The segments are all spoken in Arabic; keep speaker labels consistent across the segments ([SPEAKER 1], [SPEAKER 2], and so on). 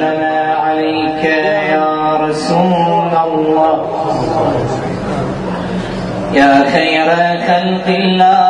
[SPEAKER 1] وسلما عليك يا رسول الله. يا خير خلق الله.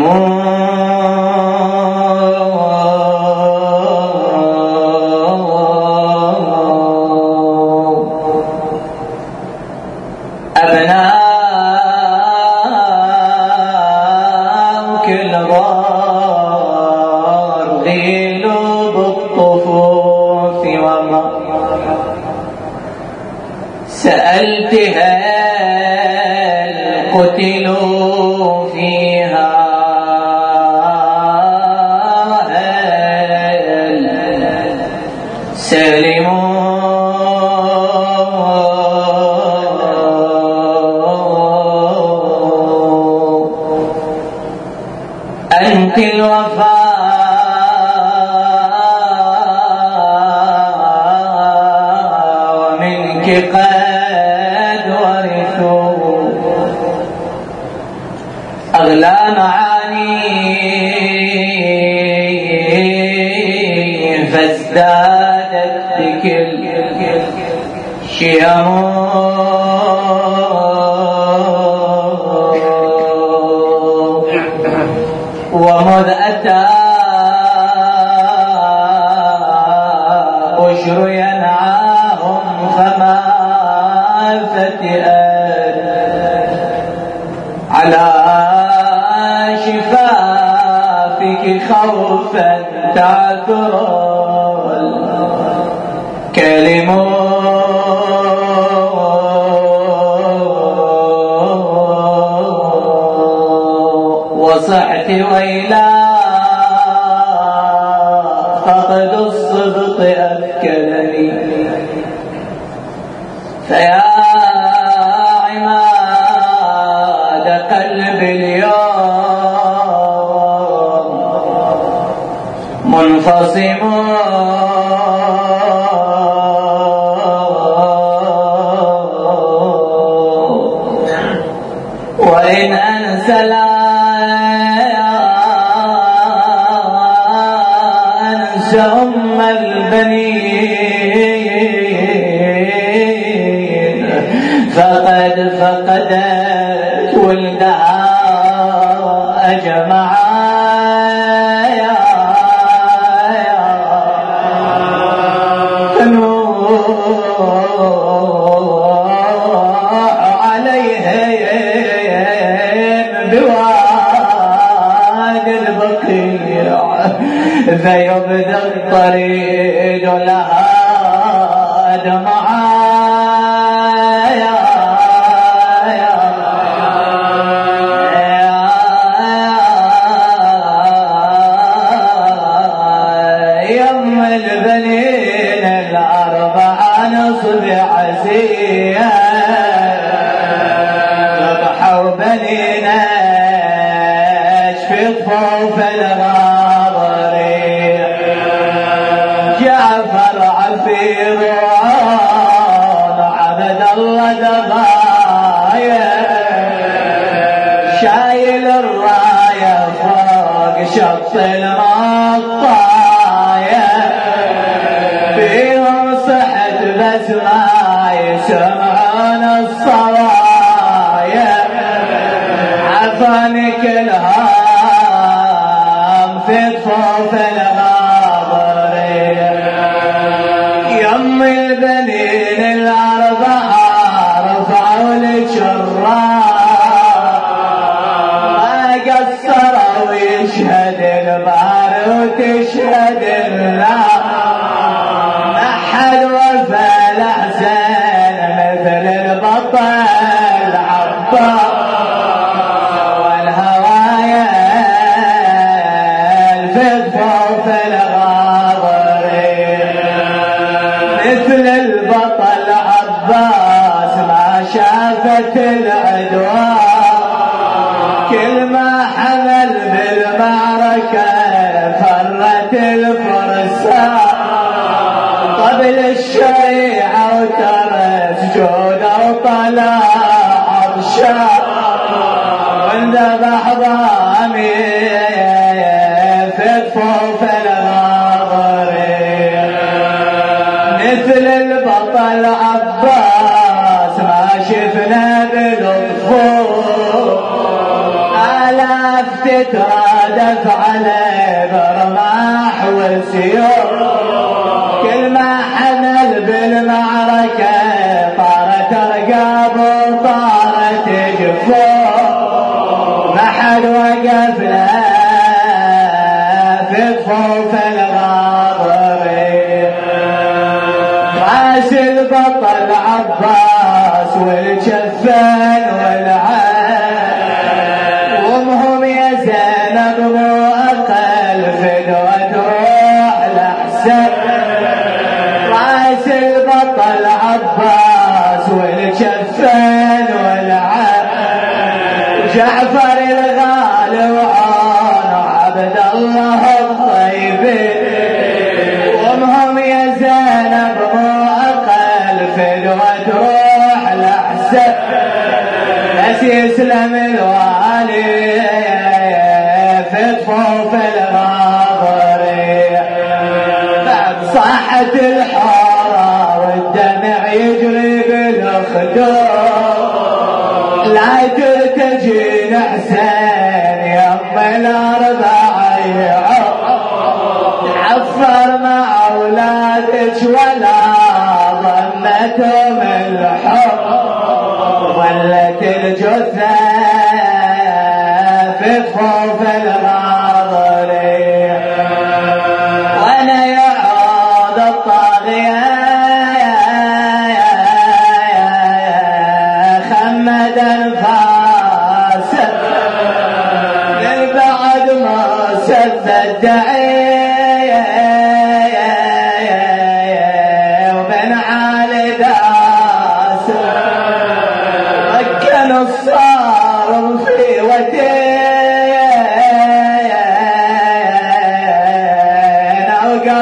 [SPEAKER 1] Simón. البشر ينعاهم فما فتئت على شفافك خوفا الدوان البقيع ذا الطريق لها دمعات والهوايا الغاضرين مثل البطل عباس ما شافت العدوان كل ما حمل بالمعركة فرت الفرسان قبل الشريعة وسيوف كل ما حمل بالمعركة طارت رقاب وطارت جفوف ما حد وقف له في طفوف الغاضرين راس البطل عباس والجفان ترتجين حسين يم الاربع تعفر مع أولادك ولا ضمتهم الحب. ولت الجثة في طفوف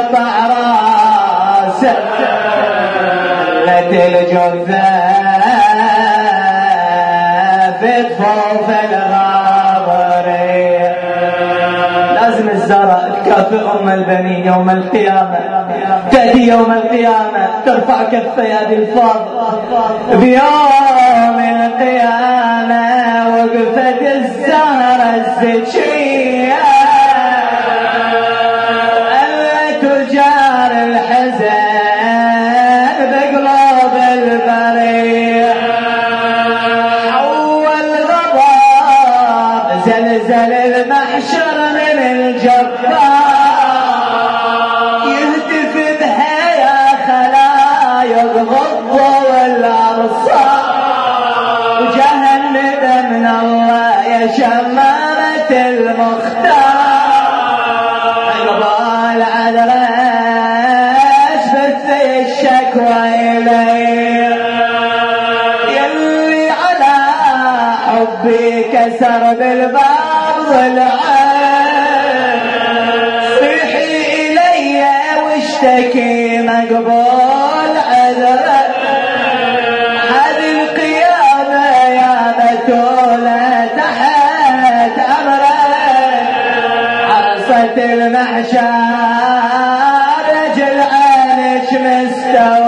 [SPEAKER 1] وقطع راسه التي الجثة في طفوف الغابري لازم الزرع تكافئ ام البنين يوم القيامة. تأتي يوم القيامة. ترفع كفي الفاضل بيوم القيامة. وقفت الزهرة الزكية. المحشر رجل عينك مستوي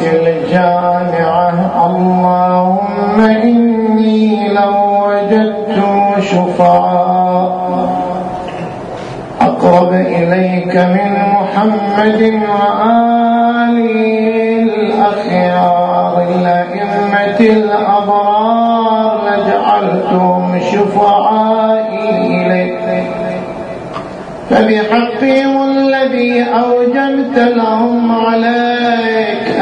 [SPEAKER 2] الجامعة. اللهم إني لو وجدت شفعاء. أقرب إليك من محمد وآله الأخيار. الأئمة الأبرار لجعلتهم شفعائي إليك. فبحقهم الذي أوجبت لهم عليك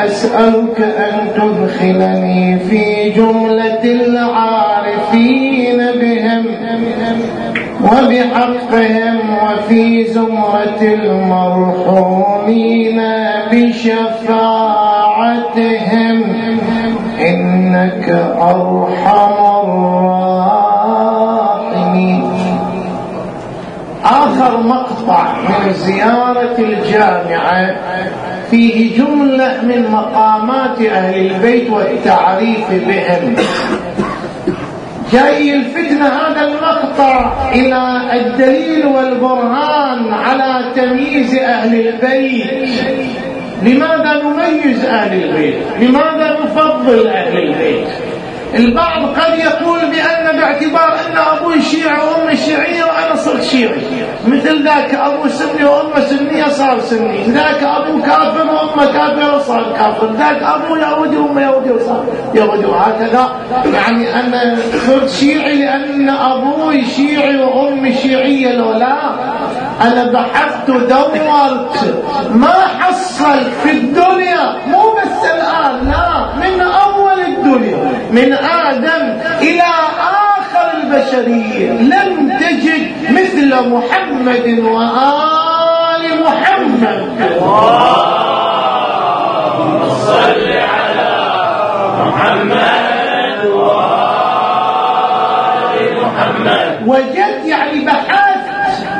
[SPEAKER 2] أسألك أن تدخلني في جملة العارفين بهم وبحقهم وفي زمرة المرحومين بشفاعتهم. إنك أرحم الراحمين. آخر مقطع من زيارة الجامعة. فيه جملة من مقامات أهل البيت والتعريف بهم جاي الفتنة هذا المقطع إلى الدليل والبرهان على تمييز أهل البيت. لماذا نميز أهل البيت؟ لماذا نفضل أهل البيت؟ البعض قد يقول بأن باعتبار أن أبوي شيعي وأمي شيعية وأنا صرت شيعي. مثل ذاك أبو سني وأمه سنية صار سني. ذاك أبو كافر وأمه كافر وصار كافر. ذاك أبو يهودي وأمه يهودي وصار يهودي. وهكذا يعني أنا صرت شيعي لأن أبوي شيعي وأمي شيعية لو لا أنا بحثت ودورت ما حصلت في الدنيا. مو بس الآن لا من أول الدنيا. من آدم إلى آخر البشرية. لم تجد مثل محمد وآل محمد.
[SPEAKER 3] صل على محمد وآل محمد
[SPEAKER 2] وجدت يعني بحثت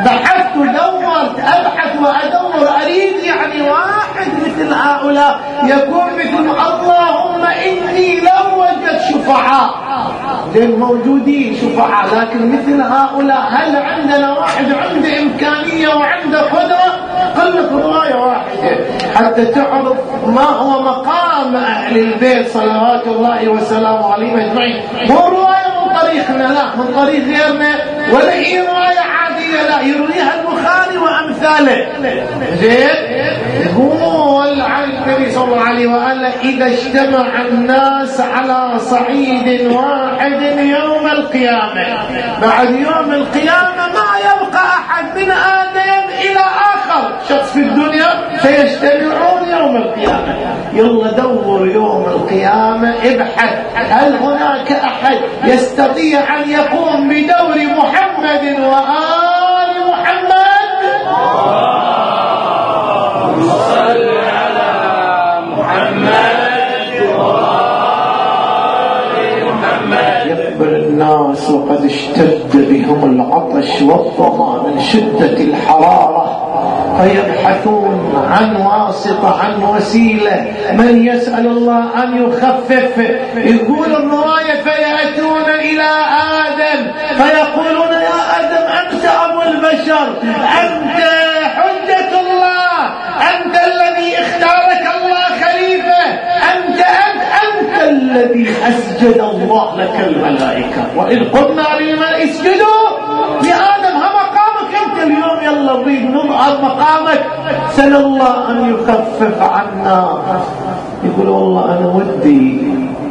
[SPEAKER 2] بحثت ودورت ابحث وادور اريد يعني واحد مثل هؤلاء يكون مثل اللهم إني لو وجدت شفعاء. لأن موجودين شفعاء لكن مثل هؤلاء هل عندنا واحد عنده إمكانية وعنده قدرة؟ قل لك رواية واحدة. حتى تعرف ما هو مقام أهل البيت صلوات الله وسلامه عليهم أجمعين. مو رواية من طريقنا لا من طريق غيرنا. ولا هي رواية لا يرويها البخاري وأمثاله. زين؟ يقول عن النبي صلى الله عليه وآله إذا اجتمع الناس على صعيد واحد يوم القيامة. بعد يوم القيامة ما يبقى أحد من آدم إلى آخر. شخص في الدنيا؟ سيجتمعون يوم القيامة. يلا دور يوم القيامة ابحث. هل هناك أحد يستطيع أن يقوم بدور محمد وآل محمد
[SPEAKER 3] صل على محمد وآل محمد
[SPEAKER 2] يقبل الناس وقد اشتد بهم العطش والظما من شدة الحرارة فيبحثون عن واسطة عن وسيلة. من يسأل الله أن يخفف؟ يقول الرواية فيأتون إلى آدم فيقولون البشر أنت حجة الله أنت الذي اختارك الله خليفة أنت أنت أنت الذي أسجد الله لك الملائكة. وإذ قلنا للملائكة اسجدوا؟ لآدم ها مقامك أنت اليوم يلا نريد نظهر مقامك. سل الله أن يخفف عنا. يقول والله أنا ودي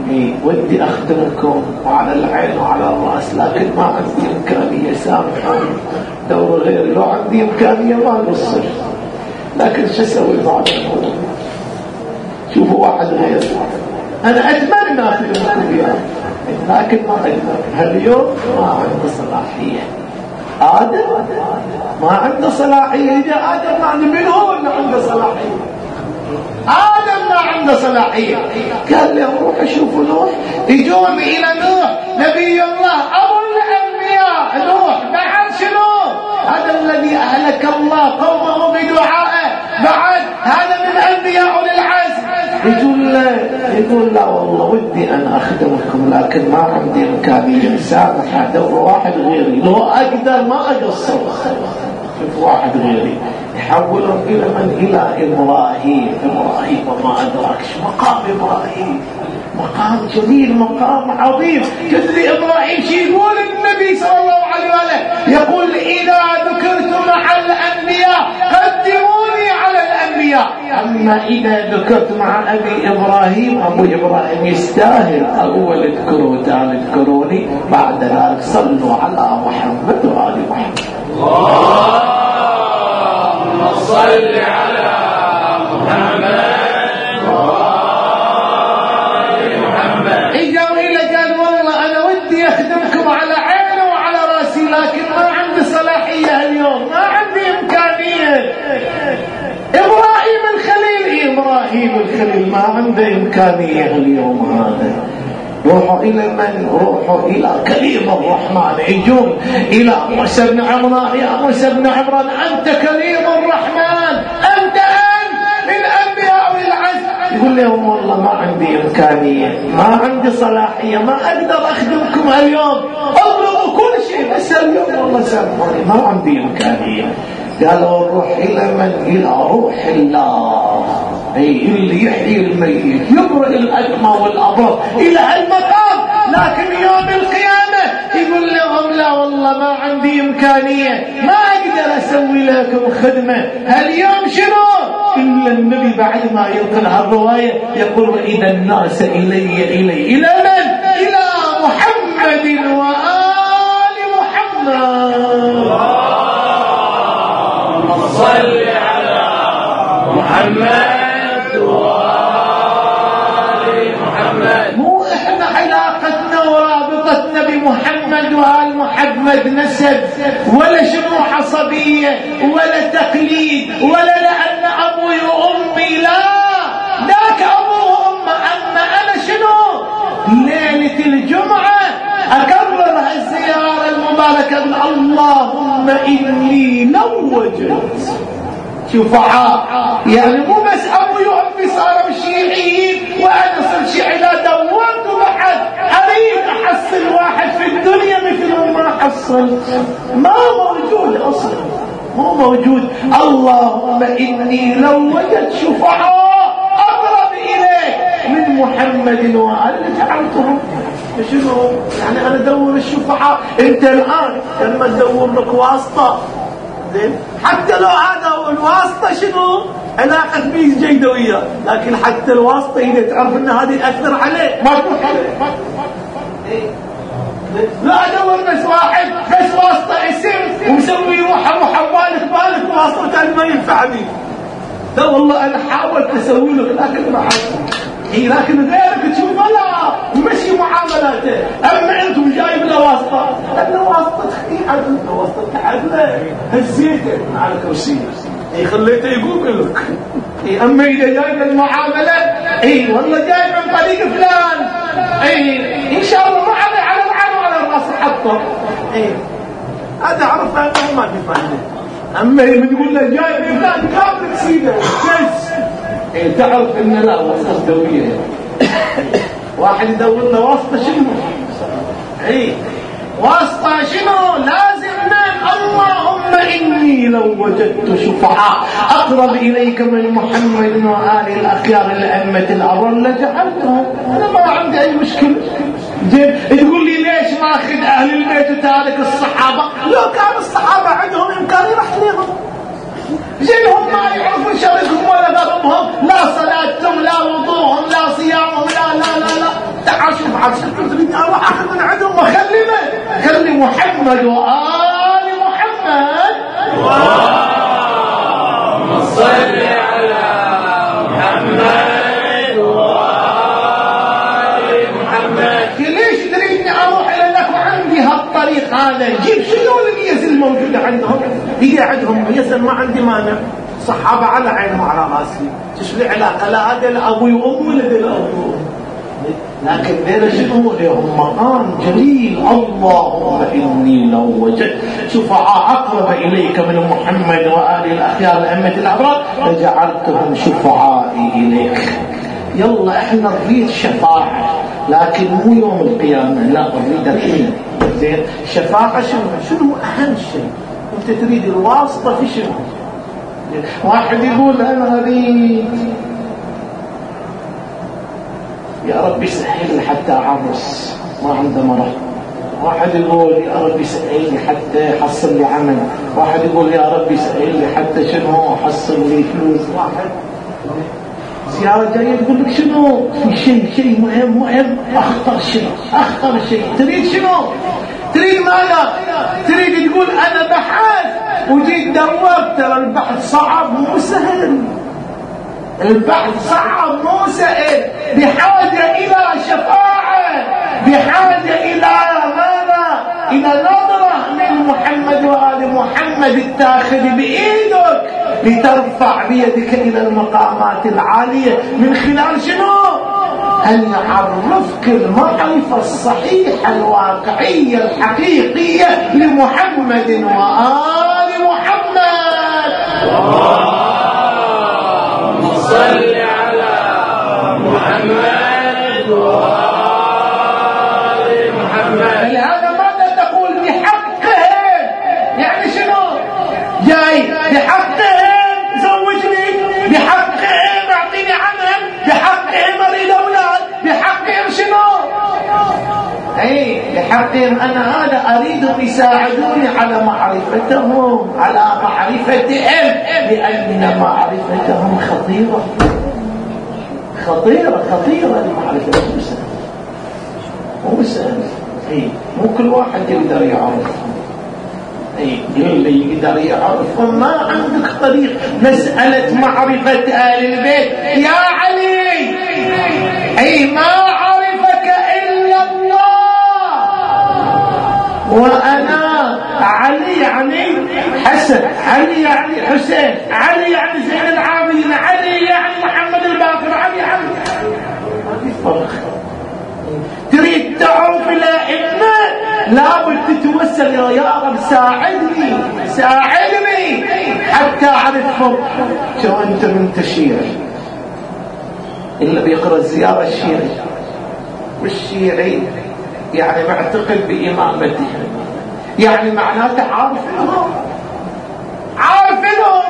[SPEAKER 2] إيه، ودي أخدمكم وعلى العين وعلى الرأس لكن ما عندي إمكانية سامحوني دور غيري لو عندي إمكانية ما نصر. لكن شو أسوي بعد شوفوا واحد غير أنا أتمنى اخدمكم يا لكن ما أقدر. هاليوم ما عنده صلاحية. آدم؟ ما عنده صلاحية. إذا آدم ما عنده من هو اللي عنده صلاحية؟ آدم ما عنده صلاحية. قال لهم روحوا شوفوا نوح. يجون إلى نوح. نبي الله أبو الأنبياء. نوح بعد شنو؟ هذا الذي أهلك الله قومه بدعائه. بعد هذا من أنبياء أولي العزم. يقول يقول لا والله ودي أن أخدمكم لكن ما عندي إمكانية سامح دور واحد غيري. لو أقدر ما أقصر. واحد غيري. يحولهم إلى من إلى إبراهيم. إبراهيم وما أدراك مقام إبراهيم. مقام جميل مقام عظيم. تدري إبراهيم شي يقول النبي صلى الله عليه وآله؟ يقول إذا ذكرت مع الأنبياء قدموني على الأنبياء. أما إذا ذكرت مع أبي إبراهيم أبو إبراهيم يستاهل. أول اذكروا تعال اذكروني. بعد ذلك صلوا على محمد وآل محمد.
[SPEAKER 3] اللهم صل على محمد
[SPEAKER 2] اجوا إلى قال والله أنا ودي اخدمكم على عيني وعلى رأسي لكن ما عندي صلاحية اليوم ما عندي إمكانية. إبراهيم الخليل إبراهيم الخليل ما عنده إمكانية اليوم هذا. روحوا إلى من؟ روحوا إلى كريم الرحمن. يجون إلى موسى بن عمران. يا موسى بن عمران أنت كريم الرحمن. أنت أنت من انبياء العز يقول لهم والله ما عندي إمكانية ما عندي صلاحية ما أقدر أخدمكم اليوم. اطلبوا كل شيء بس اليوم والله سامحوني ما عندي إمكانية. قالوا نروح إلى من؟ إلى روح الله. اللي يحيي الميت يبرئ الاكمى والابرص إلى المقام. لكن يوم القيامة يقول لهم لا والله ما عندي إمكانية ما أقدر أسوي لكم خدمة. هاليوم شنو؟ إلا النبي بعد ما ينقل هالرواية يقول وإذا الناس إلي إلي إلى من؟ إلى محمد وآل محمد.
[SPEAKER 3] صل على محمد وآل محمد
[SPEAKER 2] مو إحنا علاقتنا ورابطتنا بمحمد وآل محمد نسب ولا شنو عصبية ولا تقليد ولا لأن أبوي وأمي لا. ذاك أبوه وأمه أما أنا شنو؟ ليلة الجمعة. أكرر الزيارة المباركة اللهم إني لو وجدت شفعاء. يعني مو بس أبوي وامي صاروا شيعيين وأنا صرت شيعي لا دورت بعد اريد احصل واحد في الدنيا مثل ما حصلت ما موجود أصلا. مو موجود. اللهم إني لو وجدت شفعاء أقرب إليك من محمد وآل جعلتهم شنو؟ يعني أنا أدور الشفعاء. أنت الآن لما تدور لك واسطة. زين؟ حتى لو هذا الواسطة شنو؟ علاقه بيس جيده وياه لكن حتى الواسطة إذا تعرف أن هذه تاثر عليه ما تروح عليه. لا ادور بس واحد بس واسطة اسم ومسوي روحه روحه بالك واسطة ما ينفع بي لا والله أنا حاولت أسوي لك لكن ما حصل اي لكن غيرك تشوف لا مشي معاملاته. اما أنتم جايب له واسطة. لأنه واسطة اي عدل واسطة تعدله هزيته على الكرسي اي خليته يقوم لك. اي أما إذا جايب المعاملة اي والله جايب من طريق فلان. اي إن شاء الله ما عليه على العين وعلى الراس حطه اي هذا عرف انه ما في أما من يقول له جايب فلان كامل سيده بس إيه تعرف إن لا واسطه دويه واحد يدور له واسطة شنو؟ اي واسطة شنو؟ لازم من اللهم إني لو وجدت شفعاء أقرب إليك من محمد وآل الأخيار الأئمة الابرار لجعلتهم. أنا ما عندي أي مشكلة. زين تقول ماخذ أهل البيت وتارك الصحابة؟ لو كان الصحابة عندهم امكانيه رحت لهم. زين هم ما يعرفون شركهم ولا غربهم لا صلاتهم لا وضوءهم لا صيامهم لا لا لا لا. تعال شوف عاد شو تريد أروح أخذ من عندهم واخلي من خلي محمد وآل محمد.
[SPEAKER 3] اللهم صل على محمد.
[SPEAKER 2] هذا جيب شنو الميز الموجوده عندهم. هي عندهم ميز ما عندي مانع. صحابة على عيني وعلى راسي. إيش لي علاقة لا هذا لابوي وامي ولا ذي لابوي لكن ذيلا شنو مقام جليل. اللهم إني لو وجدت. شفعاء أقرب إليك من محمد وآل الأخيار الائمه الأبرار لجعلتهم شفعائي إليك. يلا إحنا نريد شفاعة لكن مو يوم القيامة. لا نريد الحين زين شفاعه شنو؟ شنو أهم شيء؟ أنت تريد الواسطة في شنو؟ واحد يقول أنا اريد يا رب سهل حتى أعرس ما عنده مرض. واحد يقول يا رب سهل حتى يحصل لي عمل. واحد يقول يا رب سهل حتى شنو؟ احصل لي فلوس. واحد زيارة جاية تقول لك شنو؟ في شيء شيء مهم مهم. أخطر شيء أخطر شيء. تريد شنو؟ تريد ماذا؟ تريد تقول أنا بحث. وجيت دورت ترى البحث صعب مو سهل. البحث صعب مو سهل. بحاجة إلى شفاعة. بحاجة إلى ماذا؟ إلى نظرة من محمد وآل محمد التاخذ بإيدك لترفع بيدك إلى المقامات العالية. من خلال شنو؟ أن يعرفك المعرفة الصحيحة الواقعية الحقيقية لمحمد وآل محمد؟
[SPEAKER 3] اللهم صل على محمد وآل محمد
[SPEAKER 2] لهذا ماذا تقول بحقهم يعني شنو جاي بحقهم زوجني بحقهم اعطيني عمل بحقهم اريد أولاد بحقهم شنو اي بحقهم أنا هذا اريدهم يساعدوني على معرفتهم على معرفتهم لأن معرفتهم خطيرة. خطيرة خطيرة لمعرفة الانسان مو سهل اي مو كل واحد يقدر يعرفهم اي اللي يقدر يعرفهم ما عندك طريق مسألة معرفة آل البيت؟ يا علي! اي ما عرفك إلا الله وأنا علي يعني حسن علي يعني حسين علي يعني زين العابدين علي يعني محمد الباقر علي يعني ما في فرق تريد تعرف الأئمة لابد تتوسل يا يا رب ساعدني ساعدني حتى أعرفهم شو أنت من تشيع إلا بيقرأ الزيارة الشيعي والشيعي يعني معتقد بإمامته يعني معناته عارفهم عارفهم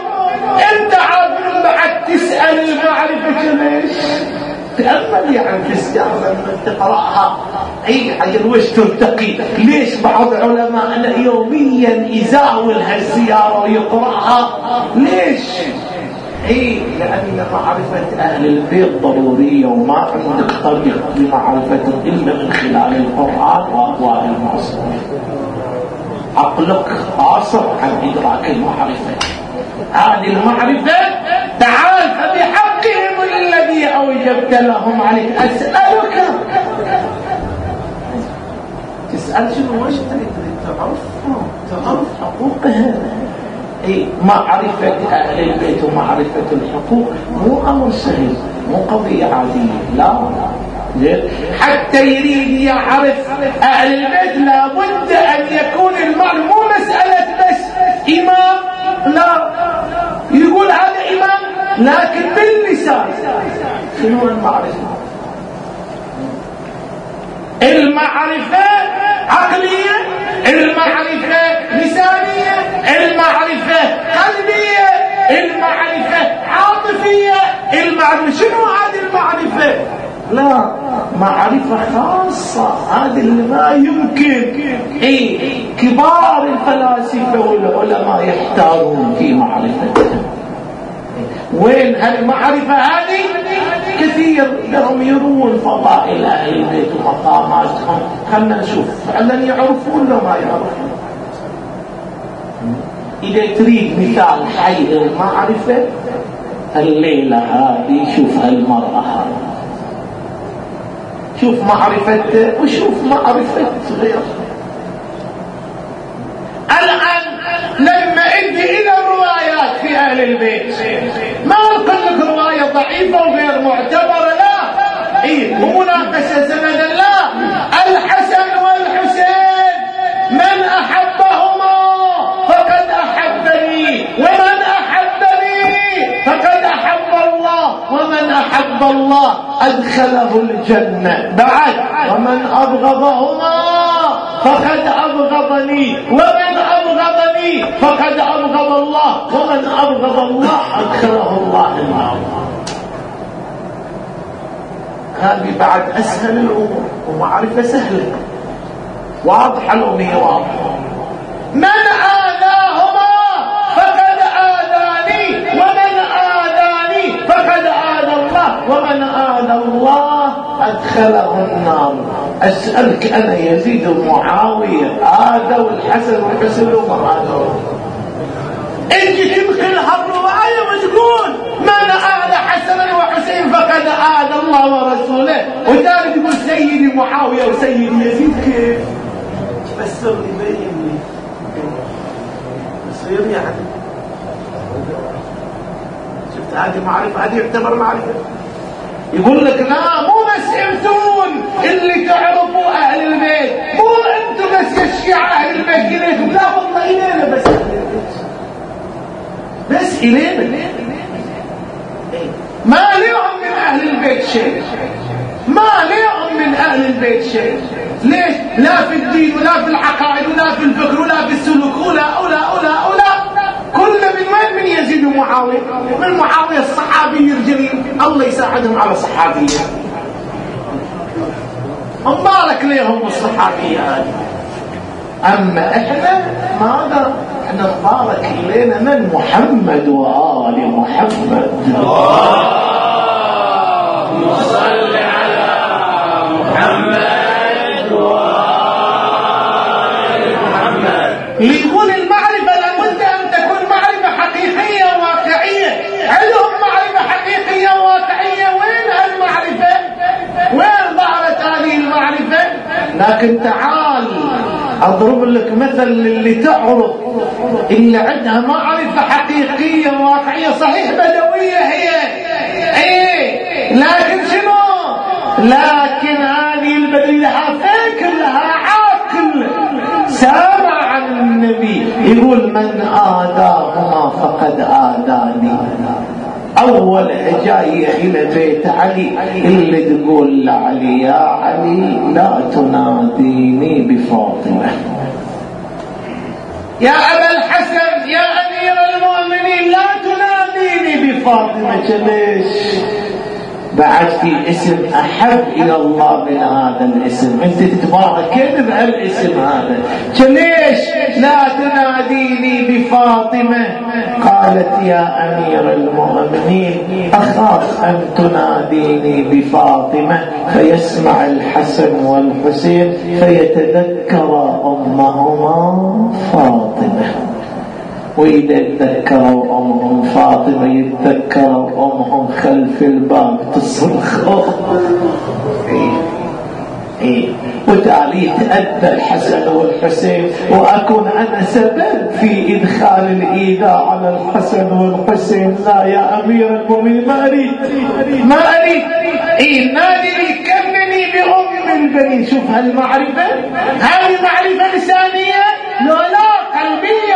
[SPEAKER 2] أنت عارفهم بعد تسأل المعرفة ليش تأمل يعني السيارة لما تقرأها. أي حجر وش تلتقي ليش بعض علماءنا يوميا يزاول هالزيارة ويقرأها؟ ليش؟ إي لأن معرفة أهل البيت ضرورية وما عندك طريق لمعرفتهم إلا من خلال القرآن وأقوال المعصومين عقلك قاصر عن إدراك المعرفة. هذه المعرفة تعال فبحقهم الذي أوجبت لهم عليك اسألك تسأل شنو؟ وش تريد؟ تعرف تعرف حقوقها اي معرفة أهل البيت ومعرفة الحقوق. مو أمر سهل مو قضية عادية لا. حتى يريد يعرف أهل البيت لابد أن يكون المعنى مو مسألة بس إمام لا. يقول هذا إمام لكن باللسان. شنو المعرفة؟ المعرفة عقلية المعرفة لسانية المعرفة قلبية المعرفة عاطفية. المعرفة شنو هذه المعرفة؟ لا معرفة خاصة هذه اللي ما يمكن. إي كبار الفلاسفة والعلماء يحتارون في معرفتها وين هالمعرفة هذه؟ كثير لهم يرون فضائل أهل البيت ومقاماتهم خلنا نشوف. فعلا يعرفون ولا ما يعرفون. إذا تريد مثال حي المعرفة الليلة هذه شوف هالمرأة. هذه شوف معرفة وشوف معرفة غيرها الآن لما أجي إلى الروايات في أهل البيت. ضعيفه وغير معتبره لا. اي ومناقشة سندا لا. الحسن والحسين من أحبهما فقد أحبني ومن أحبني فقد أحب الله ومن أحب الله أدخله الجنة. بعد ومن أبغضهما فقد أبغضني ومن عاداني فقد أبغض الله ومن أبغض الله أدخله الله النار. هذه بعد أسهل الأمور ومعرفة سهلة. واضحة الأمية واضحة من آذاهما فقد آذاني ومن آذاني فقد آذى الله ومن آذى الله أدخله النار. أسألك أنا يزيد ومعاوية آذوا الحسن والحسن وما آذوا انت تدخلها الرواية وتقول من آذى حسنا وحسين فقد آذى الله ورسوله. وثاني تقول سيدي معاوية وسيدي يزيد. كيف فسر لي بين لي يصير يعني شفت هذه معرفة؟ هذه يعتبر معرفة. يقول لك لا مو بس انتون اللي تعرفوا أهل البيت. مو أنتم بس يا الشيعة أهل البيت اليكم لا والله إلينا بس. بس إلينا. ما لهم أهل البيت شيء. ما لهم من أهل البيت شيء. ليش؟ لا في الدين ولا في العقائد ولا في الفكر ولا في السلوك. ولا ولا ولا ولا كل من وين؟ من يزيد ومعاوية من معاوية الصحابي الجليل. الله يساعدهم على صحابية مبارك ليهم الصحابية. أما إحنا ماذا؟ إحنا مبارك إلينا من محمد وآل محمد.
[SPEAKER 3] اللهم صل على محمد وآل محمد
[SPEAKER 2] ليقول المعرفة لابد أن تكون معرفة حقيقية واقعية عندهم معرفة حقيقية واقعية وين هالمعرفة وين ظهرت هذه المعرفة لكن تعال أضرب لك مثل اللي تعرف اللي عندها معرفة حقيقية واقعية صحيح بدوية هي. إيه لكن شنو؟ لكن هذه البدوية فين كلها عاقل. سامع عن النبي يقول من آذاهما فقد آذاني. أول جاية إلى بيت علي اللي تقول لعلي يا لا تناديني بفاطمة. يا أبا الحسن يا أمير المؤمنين لا تناديني بفاطمة ليش؟ بعد في اسم أحب إلى الله من هذا الاسم. أنت تتبارك بهالاسم هذا؟ ليش؟ لا تناديني بفاطمة. قالت يا أمير المؤمنين أخاف أن تناديني بفاطمة فيسمع الحسن والحسين فيتذكر أمهما فاطمة. وإذا تذكروا أمهم فاطمة يتذكروا أمهم خلف الباب تصرخ. يتأذى الحسن والحسين وأكون أنا سبب في إدخال الإيذاء على الحسن والحسين. لا يا أمير المؤمنين ما أريد ما أريد. إيه نادي لي كمني بأم البنين شوف هالمعرفة هذه معرفة لسانية. لا لا قلبية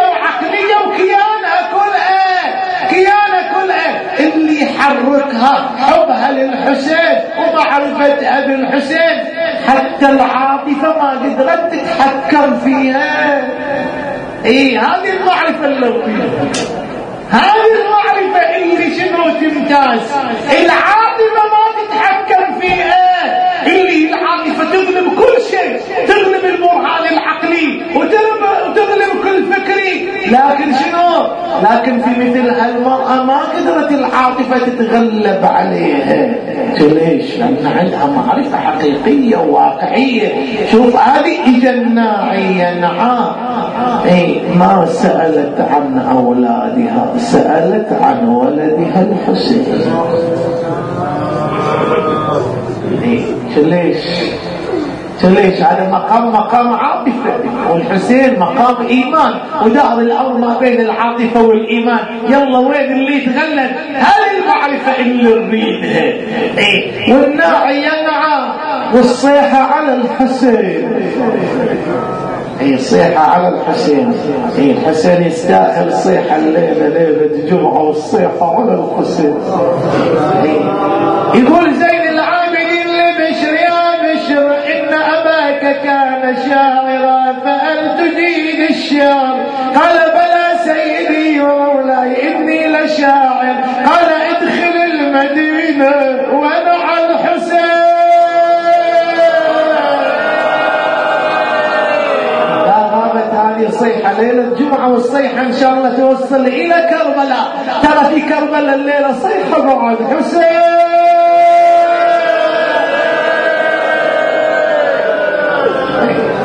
[SPEAKER 2] يحركها حبها للحسين ومعرفة أبي الحسين حتى العاطفة ما قدرت تتحكم فيها. إيه هذه المعرفة اللوية هذه المعرفة اللي شنو تمتاز؟ العاطفة ما تتحكم فيها. اللي العاطفة تغلب كل شيء تغلب البرهان العقلي وتغلب, كل فكري. لكن شنو؟ لكن في مثل هالمرأة ما قدرت العاطفة تتغلب عليها. ليش؟ لأن عندها معرفة حقيقية وواقعية. شوف هذه جناعية نعم. اي ما سألت عن أولادها سألت عن ولدها الحسين. ليش ليش هذا مقام مقام عاطفة. والحسين مقام إيمان. ودار الأمر ما بين العاطفة والإيمان. يلا وين اللي يتغلب؟ هذه المعرفة اللي نريدها إيه. والناعي ينعى والصيحة على الحسين. اي الصيحة على الحسين. اي الحسين يستاهل الصيحة الليلة ليلة جمعة والصيحة على الحسين. يقول زين كان شاعرا فهل تجيد الشعر قال بلى سيدي ومولاي إني لشاعر قال ادخل المدينة لا غابت هذه ليلة جمعة والصيحة إن شاء الله توصل إلى كربلاء. ترى في كربلاء الليلة صيحة بعد حسين.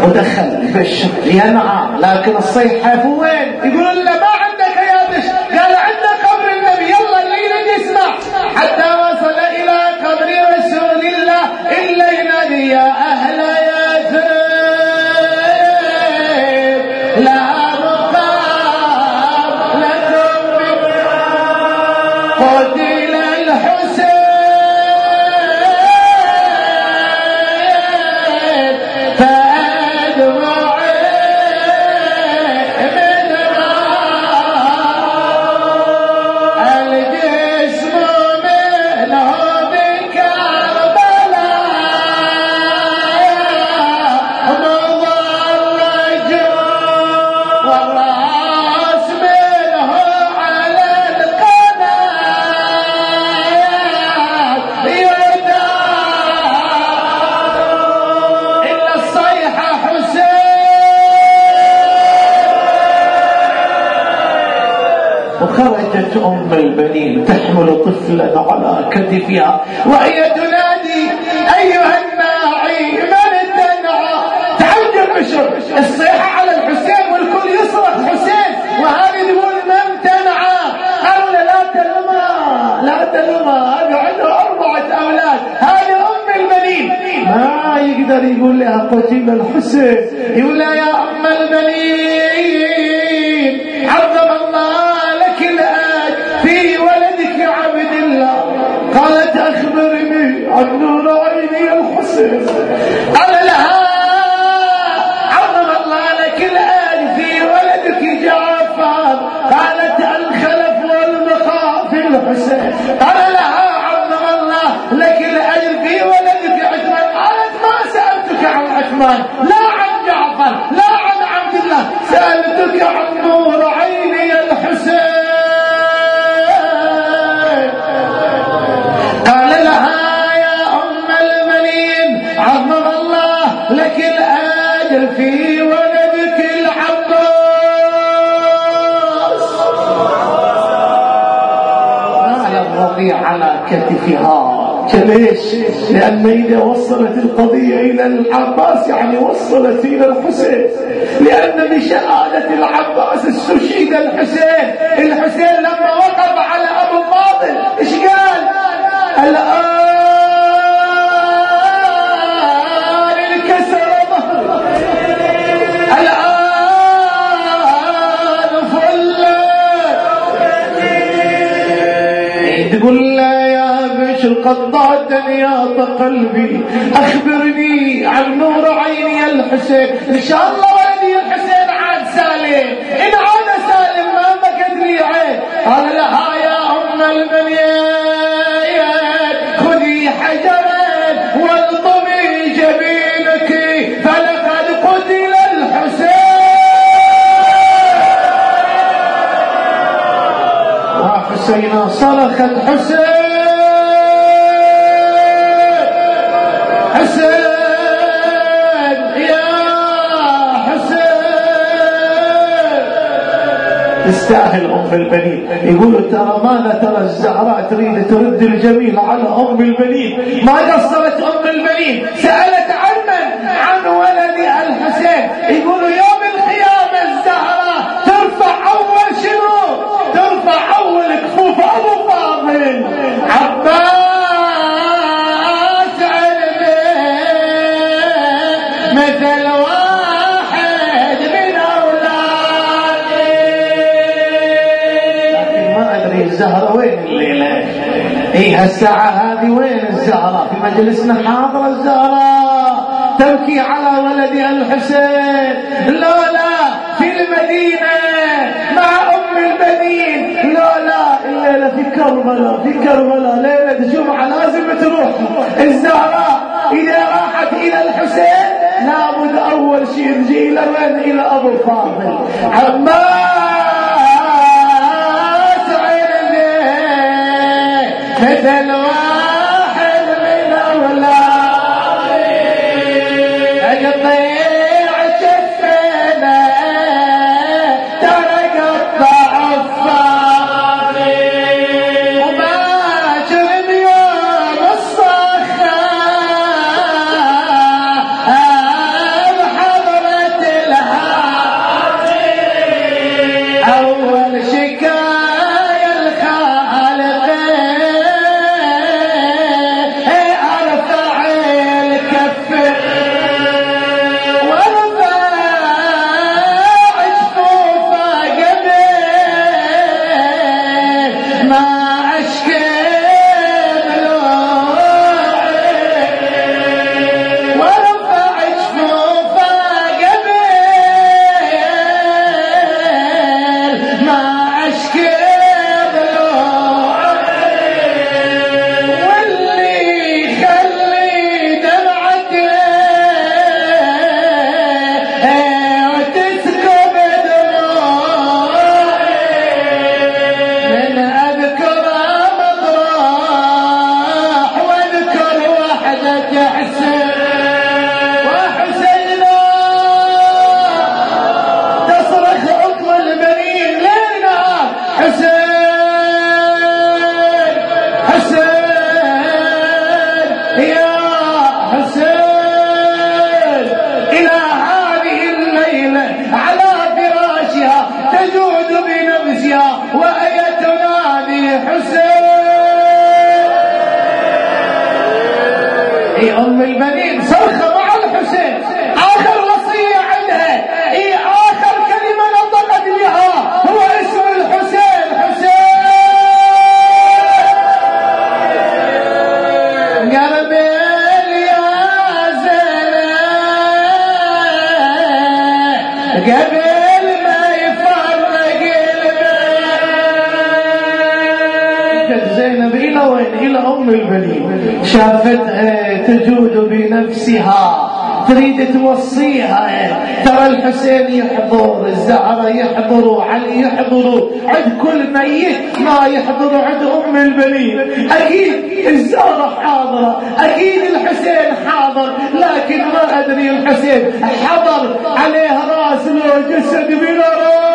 [SPEAKER 2] ودخل. يبشر ينعى لكن الصيحة وين؟ يقولون له وخرجت أم البنين تحمل طفلا على كتفها وهي تنادي أيها الناعي من تنعى تعجب بشر الصيحة على الحسين والكل يصرخ حسين وهذه تقول من تنعى له لا تلمى لا تلمى هذه عنده أربعة أولاد هذه أم البنين. ما يقدر يقول لها قتل الحسين يقول لها يا أم البنين قال لها عظم الله لك الآن في ولدك جعفر قالت الخلف والمخاف الحسين قال لها عظم الله لك الأجر في ولدك عثمان. قالت ما سألتك عن عثمان لا عن جعفر لا عن عبد الله سألتك عن نور الأجر في ولدك العباس على كتفها. ليش؟ لأن إذا وصلت القضية إلى العباس يعني وصلت إلى الحسين. لأن بشهادة العباس استشهد الحسين. الحسين لما وقف على أبو فاضل إيش قال؟ الآن قد ضاعت نياط قلبي أخبرني عن نور عيني الحسين. إن شاء الله ولدي الحسين عاد سالم. إن عاد سالم ما لي عين. قال لها يا أم المنيات خذي حجرا والطمي جبينك. فلقد قتل الحسين. وحسينا صرخت حسين. تستاهل أم البنين. يقولوا ترى ماذا ترى الزهراء تريد ترد الجميل على أم البنين؟ ما قصرت أم البنين؟ سألت عن إيه الساعة هذه وين الزهراء في مجلسنا حاضرة الزهراء تبكي على ولدها الحسين. لولا في المدينة. مع أم البنين لولا الليلة في كربلاء في كربلاء. ليلة الجمعة لازم تروح. الزهراء إذا راحت إلى الحسين
[SPEAKER 1] لابد أول شيء تجي إلى إلى أبو فاضل. عمار! Hello. لهم البنين تريد توصيها. ترى الحسين يحضر الزهرة يحضر وعلي يحضر. عند كل ميت ما يحضر عند أم البنين. أكيد الزهرة حاضرة أكيد الحسين حاضر لكن ما أدري الحسين حضر عليه راس وجسد بلا راس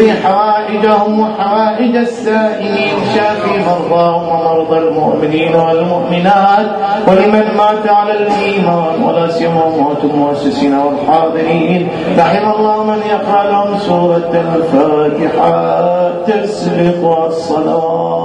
[SPEAKER 2] اقضي حوائجهم وحوائج السائلين. شافي مرضاهم ومرضى المؤمنين والمؤمنات. ولمن مات على الإيمان ولا سيما موت المؤسسين والحاضرين. رحم الله من يقرأ لهم سورة الفاتحة. تسبق الصلاة.